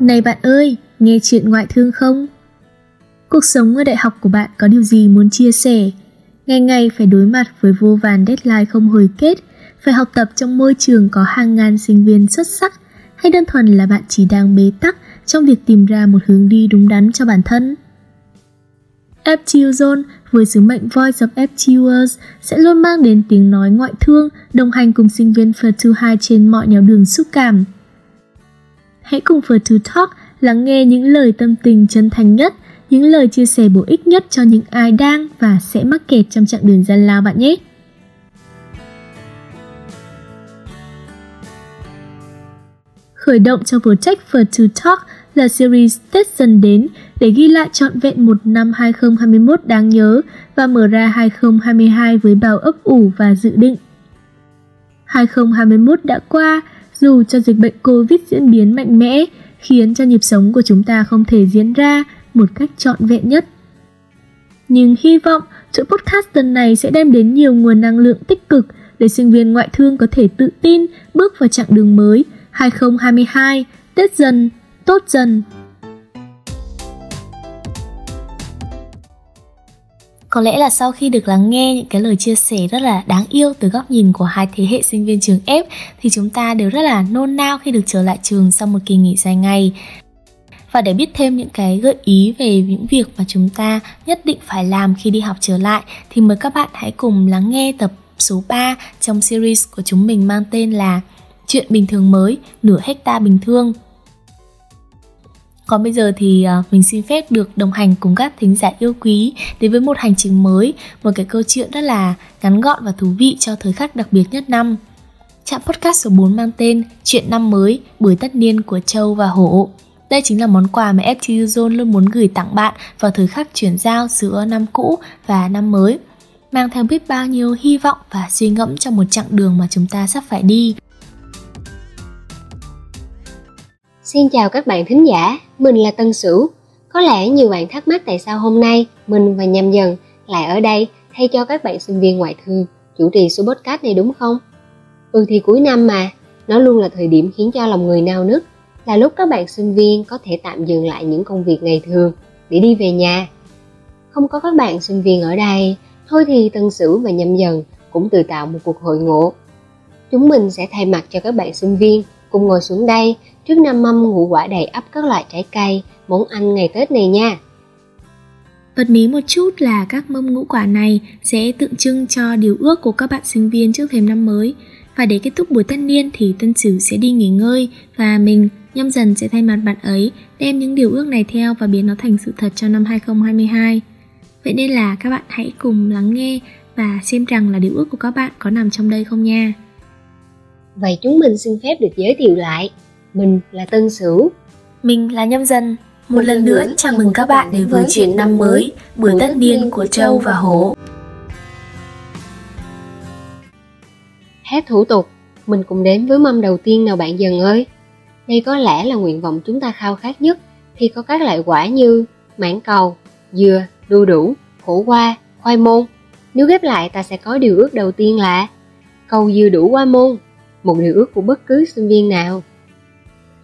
Này bạn ơi, nghe chuyện ngoại thương không? Cuộc sống ở đại học của bạn có điều gì muốn chia sẻ? Ngày ngày phải đối mặt với vô vàn deadline không hồi kết, phải học tập trong môi trường có hàng ngàn sinh viên xuất sắc, hay đơn thuần là bạn chỉ đang bế tắc trong việc tìm ra một hướng đi đúng đắn cho bản thân? FTU Zone với sứ mệnh Voice of FTUers sẽ luôn mang đến tiếng nói ngoại thương, đồng hành cùng sinh viên First 2 trên mọi nẻo đường xúc cảm. Hãy cùng First Talk lắng nghe những lời tâm tình chân thành nhất, những lời chia sẻ bổ ích nhất cho những ai đang và sẽ mắc kẹt trong chặng đường gian lao bạn nhé. Khởi động cho project For To Talk là series Tết dần đến để ghi lại trọn vẹn một năm 2021 đáng nhớ và mở ra 2022 với bao ấp ủ và dự định. 2021 đã qua, dù cho dịch bệnh Covid diễn biến mạnh mẽ, khiến cho nhịp sống của chúng ta không thể diễn ra một cách trọn vẹn nhất. Nhưng hy vọng chuỗi podcast tuần này sẽ đem đến nhiều nguồn năng lượng tích cực để sinh viên ngoại thương có thể tự tin bước vào chặng đường mới 2022, Tết dần, tốt dần. Có lẽ là sau khi được lắng nghe những cái lời chia sẻ rất là đáng yêu từ góc nhìn của hai thế hệ sinh viên trường F thì chúng ta đều rất là nôn nao khi được trở lại trường sau một kỳ nghỉ dài ngày. Và để biết thêm những cái gợi ý về những việc mà chúng ta nhất định phải làm khi đi học trở lại thì mời các bạn hãy cùng lắng nghe tập số 3 trong series của chúng mình mang tên là Chuyện bình thường mới, nửa hecta bình thường còn bây giờ thì à, mình xin phép được đồng hành cùng các thính giả yêu quý đến với một hành trình mới, một cái câu chuyện rất là ngắn gọn và thú vị cho thời khắc đặc biệt nhất năm. Trạm podcast số 4 mang tên Chuyện năm mới, buổi tất niên của Châu và Hổ. Đây chính là món quà mà FTU Zone luôn muốn gửi tặng bạn vào thời khắc chuyển giao giữa năm cũ và năm mới. Mang theo biết bao nhiêu hy vọng và suy ngẫm trong một chặng đường mà chúng ta sắp phải đi. Xin chào các bạn thính giả, mình là Tân Sửu. Có lẽ nhiều bạn thắc mắc tại sao hôm nay mình và Nhâm Dần lại ở đây thay cho các bạn sinh viên ngoại thương chủ trì số podcast này đúng không? Ừ thì cuối năm mà, nó luôn là thời điểm khiến cho lòng người nao nức, là lúc các bạn sinh viên có thể tạm dừng lại những công việc ngày thường để đi về nhà. Không có các bạn sinh viên ở đây, thôi thì Tân Sửu và Nhâm Dần cũng tự tạo một cuộc hội ngộ. Chúng mình sẽ thay mặt cho các bạn sinh viên cùng ngồi xuống đây trước năm mâm ngũ quả đầy ắp các loại trái cây, món ăn ngày Tết này nha. Bật mí một chút là các mâm ngũ quả này sẽ tượng trưng cho điều ước của các bạn sinh viên trước thềm năm mới. Và để kết thúc buổi tất niên thì tân sử sẽ đi nghỉ ngơi và mình nhâm dần sẽ thay mặt bạn ấy đem những điều ước này theo và biến nó thành sự thật cho năm 2022. Vậy nên là các bạn hãy cùng lắng nghe và xem rằng là điều ước của các bạn có nằm trong đây không nha. Vậy chúng mình xin phép được giới thiệu lại. Mình là Tân Sửu. Mình là Nhâm Dân. Một, một lần nữa chào mừng các bạn đến với chuyện năm mới, buổi tất niên của Châu và Hổ. Hết thủ tục, mình cùng đến với mâm đầu tiên nào bạn dần ơi. Đây có lẽ là nguyện vọng chúng ta khao khát nhất khi có các loại quả như mãn cầu, dừa, đu đủ, khổ qua, khoai môn. Nếu ghép lại ta sẽ có điều ước đầu tiên là cầu dừa đủ qua môn một điều ước của bất cứ sinh viên nào.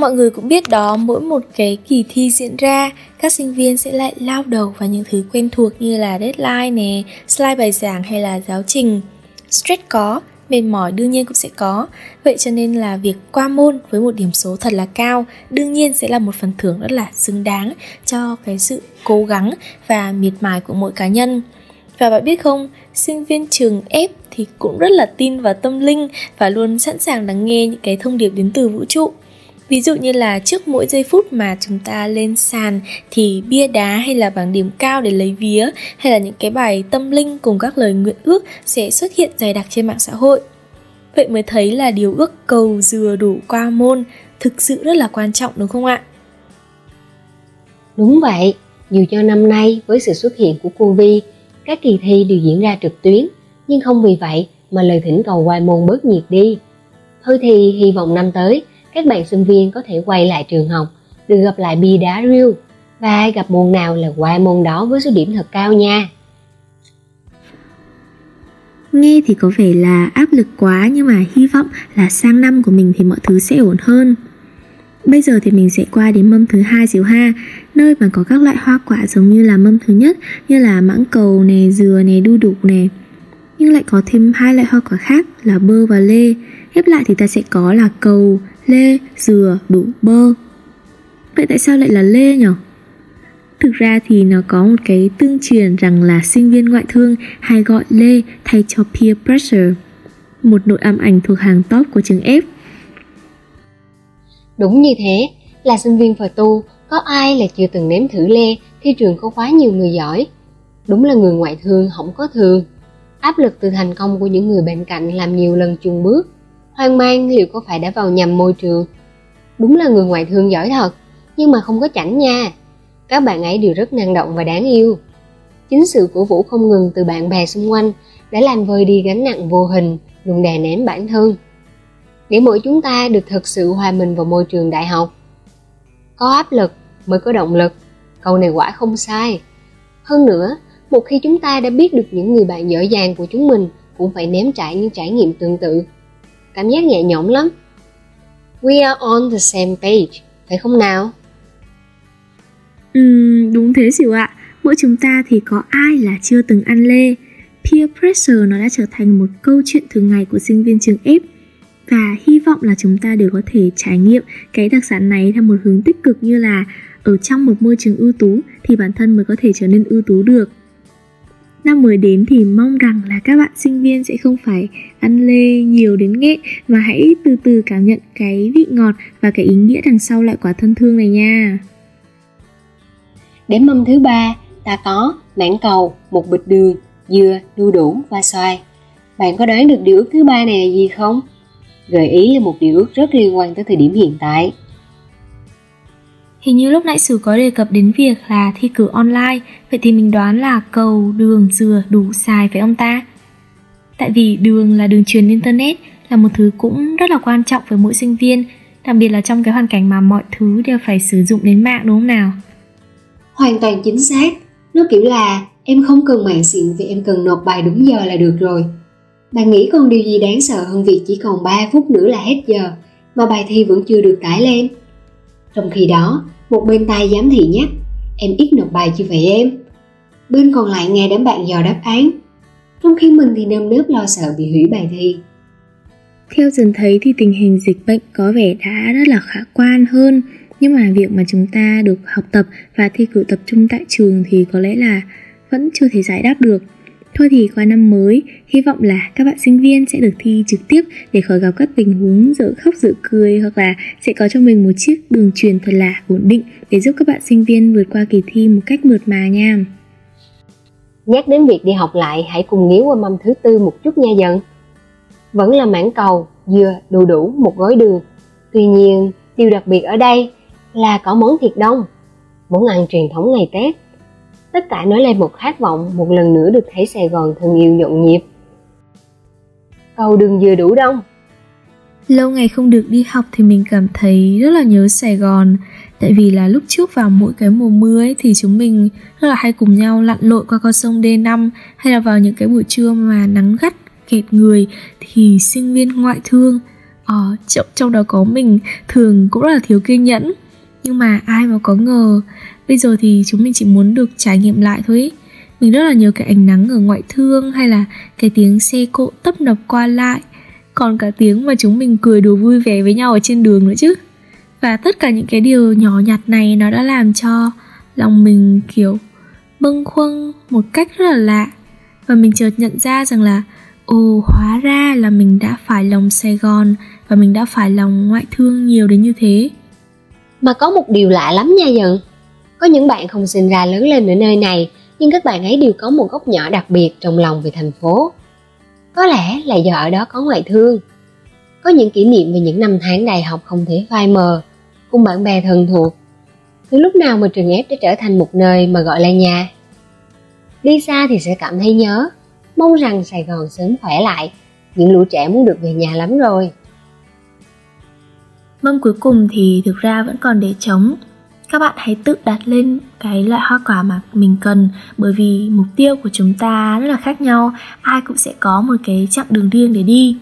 Mọi người cũng biết đó, mỗi một cái kỳ thi diễn ra, các sinh viên sẽ lại lao đầu vào những thứ quen thuộc như là deadline nè, slide bài giảng hay là giáo trình. Stress có, mệt mỏi đương nhiên cũng sẽ có. Vậy cho nên là việc qua môn với một điểm số thật là cao đương nhiên sẽ là một phần thưởng rất là xứng đáng cho cái sự cố gắng và miệt mài của mỗi cá nhân. Và bạn biết không, sinh viên trường F thì cũng rất là tin vào tâm linh và luôn sẵn sàng lắng nghe những cái thông điệp đến từ vũ trụ. Ví dụ như là trước mỗi giây phút mà chúng ta lên sàn thì bia đá hay là bảng điểm cao để lấy vía hay là những cái bài tâm linh cùng các lời nguyện ước sẽ xuất hiện dày đặc trên mạng xã hội. Vậy mới thấy là điều ước cầu dừa đủ qua môn thực sự rất là quan trọng đúng không ạ? Đúng vậy, dù cho năm nay với sự xuất hiện của Covid các kỳ thi đều diễn ra trực tuyến, nhưng không vì vậy mà lời thỉnh cầu qua môn bớt nhiệt đi. Thôi thì hy vọng năm tới, các bạn sinh viên có thể quay lại trường học, được gặp lại bia đá riêu và gặp môn nào là qua môn đó với số điểm thật cao nha. Nghe thì có vẻ là áp lực quá nhưng mà hy vọng là sang năm của mình thì mọi thứ sẽ ổn hơn. Bây giờ thì mình sẽ qua đến mâm thứ hai xíu ha Nơi mà có các loại hoa quả giống như là mâm thứ nhất Như là mãng cầu nè, dừa nè, đu đủ nè Nhưng lại có thêm hai loại hoa quả khác là bơ và lê Ghép lại thì ta sẽ có là cầu, lê, dừa, đủ, bơ Vậy tại sao lại là lê nhỉ? Thực ra thì nó có một cái tương truyền rằng là sinh viên ngoại thương hay gọi lê thay cho peer pressure Một nội âm ảnh thuộc hàng top của trường F Đúng như thế, là sinh viên phờ tu, có ai là chưa từng nếm thử lê khi trường có quá nhiều người giỏi. Đúng là người ngoại thương không có thường. Áp lực từ thành công của những người bên cạnh làm nhiều lần chung bước. Hoang mang liệu có phải đã vào nhầm môi trường. Đúng là người ngoại thương giỏi thật, nhưng mà không có chảnh nha. Các bạn ấy đều rất năng động và đáng yêu. Chính sự cổ vũ không ngừng từ bạn bè xung quanh đã làm vơi đi gánh nặng vô hình luôn đè nén bản thân để mỗi chúng ta được thực sự hòa mình vào môi trường đại học. Có áp lực mới có động lực, câu này quả không sai. Hơn nữa, một khi chúng ta đã biết được những người bạn dở dàng của chúng mình cũng phải nếm trải những trải nghiệm tương tự. Cảm giác nhẹ nhõm lắm. We are on the same page, phải không nào? Ừ, đúng thế xỉu ạ. Mỗi chúng ta thì có ai là chưa từng ăn lê. Peer pressure nó đã trở thành một câu chuyện thường ngày của sinh viên trường F và hy vọng là chúng ta đều có thể trải nghiệm cái đặc sản này theo một hướng tích cực như là ở trong một môi trường ưu tú thì bản thân mới có thể trở nên ưu tú được năm mới đến thì mong rằng là các bạn sinh viên sẽ không phải ăn lê nhiều đến nghệ mà hãy từ từ cảm nhận cái vị ngọt và cái ý nghĩa đằng sau loại quả thân thương này nha. Đến mâm thứ ba, ta có mãng cầu, một bịch đường dừa đu đủ và xoài. Bạn có đoán được điều ước thứ ba này là gì không? Gợi ý là một điều ước rất liên quan tới thời điểm hiện tại. Hình như lúc nãy Sử có đề cập đến việc là thi cử online, vậy thì mình đoán là cầu, đường, dừa đủ xài với ông ta? Tại vì đường là đường truyền Internet, là một thứ cũng rất là quan trọng với mỗi sinh viên, đặc biệt là trong cái hoàn cảnh mà mọi thứ đều phải sử dụng đến mạng đúng không nào? Hoàn toàn chính xác, nó kiểu là em không cần mạng xịn vì em cần nộp bài đúng giờ là được rồi bạn nghĩ còn điều gì đáng sợ hơn việc chỉ còn 3 phút nữa là hết giờ mà bài thi vẫn chưa được tải lên? Trong khi đó, một bên tay giám thị nhắc, em ít nộp bài chứ vậy em? Bên còn lại nghe đám bạn dò đáp án, trong khi mình thì nơm nớp lo sợ bị hủy bài thi. Theo dần thấy thì tình hình dịch bệnh có vẻ đã rất là khả quan hơn nhưng mà việc mà chúng ta được học tập và thi cử tập trung tại trường thì có lẽ là vẫn chưa thể giải đáp được Thôi thì qua năm mới, hy vọng là các bạn sinh viên sẽ được thi trực tiếp để khỏi gặp các tình huống dở khóc dở cười hoặc là sẽ có cho mình một chiếc đường truyền thật là ổn định để giúp các bạn sinh viên vượt qua kỳ thi một cách mượt mà nha. Nhắc đến việc đi học lại, hãy cùng nghíu qua mâm thứ tư một chút nha dần. Vẫn là mảng cầu, dừa, đu đủ, một gói đường. Tuy nhiên, điều đặc biệt ở đây là có món thịt đông, món ăn truyền thống ngày Tết tất cả nói lên một khát vọng một lần nữa được thấy Sài Gòn thân yêu nhộn nhịp. Cầu đường vừa đủ đông. Lâu ngày không được đi học thì mình cảm thấy rất là nhớ Sài Gòn Tại vì là lúc trước vào mỗi cái mùa mưa ấy thì chúng mình rất là hay cùng nhau lặn lội qua con sông D5 Hay là vào những cái buổi trưa mà nắng gắt kẹt người thì sinh viên ngoại thương ờ, ở trong, trong đó có mình thường cũng rất là thiếu kiên nhẫn nhưng mà ai mà có ngờ bây giờ thì chúng mình chỉ muốn được trải nghiệm lại thôi ý. mình rất là nhớ cái ánh nắng ở ngoại thương hay là cái tiếng xe cộ tấp nập qua lại, còn cả tiếng mà chúng mình cười đùa vui vẻ với nhau ở trên đường nữa chứ. Và tất cả những cái điều nhỏ nhặt này nó đã làm cho lòng mình, kiểu, bâng khuâng một cách rất là lạ. Và mình chợt nhận ra rằng là, ồ, hóa ra là mình đã phải lòng sài gòn và mình đã phải lòng ngoại thương nhiều đến như thế. Mà có một điều lạ lắm nha dần có những bạn không sinh ra lớn lên ở nơi này, nhưng các bạn ấy đều có một góc nhỏ đặc biệt trong lòng về thành phố. Có lẽ là do ở đó có ngoại thương. Có những kỷ niệm về những năm tháng đại học không thể phai mờ, cùng bạn bè thân thuộc. Từ lúc nào mà trường ép đã trở thành một nơi mà gọi là nhà. Đi xa thì sẽ cảm thấy nhớ, mong rằng Sài Gòn sớm khỏe lại. Những lũ trẻ muốn được về nhà lắm rồi. Mâm cuối cùng thì thực ra vẫn còn để trống các bạn hãy tự đặt lên cái loại hoa quả mà mình cần bởi vì mục tiêu của chúng ta rất là khác nhau. Ai cũng sẽ có một cái chặng đường riêng để đi.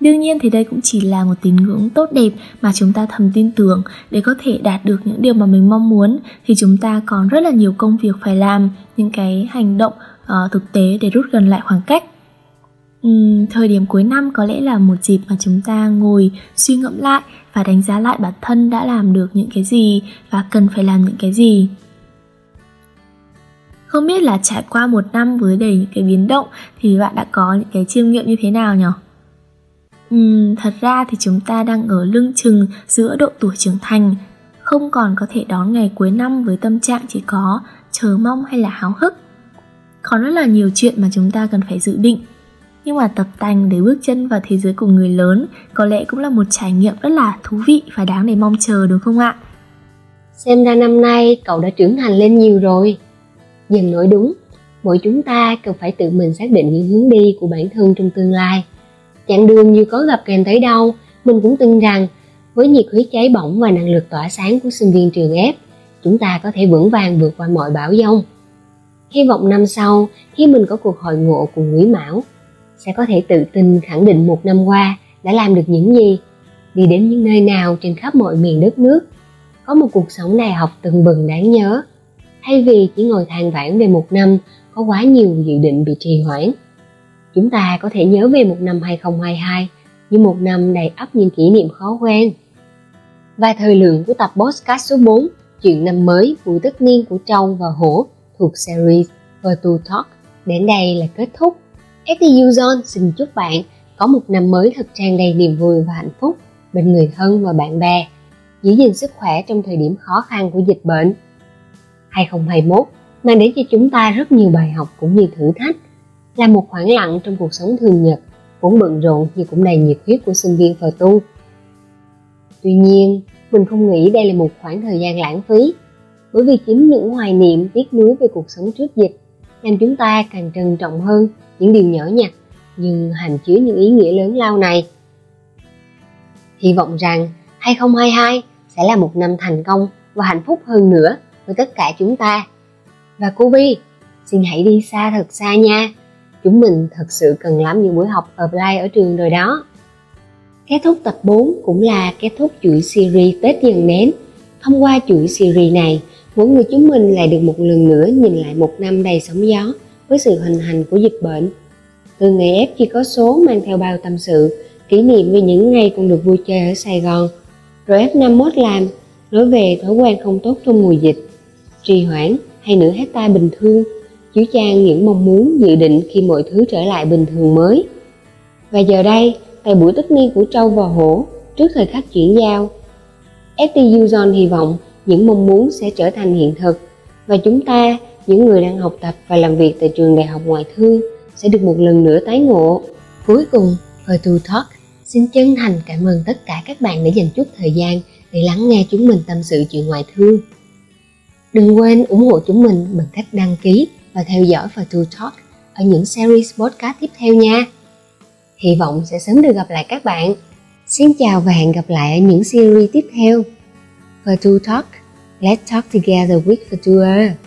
Đương nhiên thì đây cũng chỉ là một tín ngưỡng tốt đẹp mà chúng ta thầm tin tưởng. Để có thể đạt được những điều mà mình mong muốn thì chúng ta còn rất là nhiều công việc phải làm, những cái hành động uh, thực tế để rút gần lại khoảng cách. Uhm, thời điểm cuối năm có lẽ là một dịp mà chúng ta ngồi suy ngẫm lại và đánh giá lại bản thân đã làm được những cái gì và cần phải làm những cái gì. Không biết là trải qua một năm với đầy những cái biến động thì bạn đã có những cái chiêm nghiệm như thế nào nhỉ? Uhm, thật ra thì chúng ta đang ở lưng chừng giữa độ tuổi trưởng thành không còn có thể đón ngày cuối năm với tâm trạng chỉ có chờ mong hay là háo hức. Còn rất là nhiều chuyện mà chúng ta cần phải dự định nhưng mà tập tành để bước chân vào thế giới của người lớn có lẽ cũng là một trải nghiệm rất là thú vị và đáng để mong chờ, đúng không ạ? Xem ra năm nay cậu đã trưởng thành lên nhiều rồi. Dần nói đúng, mỗi chúng ta cần phải tự mình xác định những hướng đi của bản thân trong tương lai. Chặng đường như có gặp kèm tới đâu, mình cũng tin rằng với nhiệt huyết cháy bỏng và năng lực tỏa sáng của sinh viên trường f, chúng ta có thể vững vàng vượt qua mọi bão giông. Hy vọng năm sau, khi mình có cuộc hội ngộ cùng quý mão sẽ có thể tự tin khẳng định một năm qua đã làm được những gì, đi đến những nơi nào trên khắp mọi miền đất nước. Có một cuộc sống đại học từng bừng đáng nhớ. Thay vì chỉ ngồi than vãn về một năm, có quá nhiều dự định bị trì hoãn. Chúng ta có thể nhớ về một năm 2022 như một năm đầy ắp những kỷ niệm khó quen và thời lượng của tập podcast số 4 chuyện năm mới vụ tất niên của Trâu và Hổ thuộc series Virtual Talk đến đây là kết thúc. FTU Zone xin chúc bạn có một năm mới thật tràn đầy niềm vui và hạnh phúc bên người thân và bạn bè, giữ gìn sức khỏe trong thời điểm khó khăn của dịch bệnh. 2021 mang đến cho chúng ta rất nhiều bài học cũng như thử thách, là một khoảng lặng trong cuộc sống thường nhật, vốn bận rộn nhưng cũng đầy nhiệt huyết của sinh viên phờ tu. Tuy nhiên, mình không nghĩ đây là một khoảng thời gian lãng phí, bởi vì chính những hoài niệm tiếc nuối về cuộc sống trước dịch nên chúng ta càng trân trọng hơn những điều nhỏ nhặt nhưng hàm chứa những ý nghĩa lớn lao này. Hy vọng rằng 2022 sẽ là một năm thành công và hạnh phúc hơn nữa với tất cả chúng ta. Và cô Vi, xin hãy đi xa thật xa nha. Chúng mình thật sự cần lắm những buổi học offline ở trường rồi đó. Kết thúc tập 4 cũng là kết thúc chuỗi series Tết dần đến. Thông qua chuỗi series này, mỗi người chúng mình lại được một lần nữa nhìn lại một năm đầy sóng gió với sự hình hành của dịch bệnh. Từ ngày ép chỉ có số mang theo bao tâm sự, kỷ niệm về những ngày còn được vui chơi ở Sài Gòn. Rồi F51 làm, nói về thói quen không tốt trong mùa dịch, trì hoãn hay nửa hecta bình thường, chứa chan những mong muốn dự định khi mọi thứ trở lại bình thường mới. Và giờ đây, tại buổi tất niên của Trâu và Hổ, trước thời khắc chuyển giao, FTU Zone hy vọng những mong muốn sẽ trở thành hiện thực và chúng ta những người đang học tập và làm việc tại trường đại học ngoại thương sẽ được một lần nữa tái ngộ. Cuối cùng, Virtu Talk xin chân thành cảm ơn tất cả các bạn đã dành chút thời gian để lắng nghe chúng mình tâm sự chuyện ngoại thương. Đừng quên ủng hộ chúng mình bằng cách đăng ký và theo dõi Virtu Talk ở những series podcast tiếp theo nha. Hy vọng sẽ sớm được gặp lại các bạn. Xin chào và hẹn gặp lại ở những series tiếp theo. Virtu Talk, let's talk together with Virtua.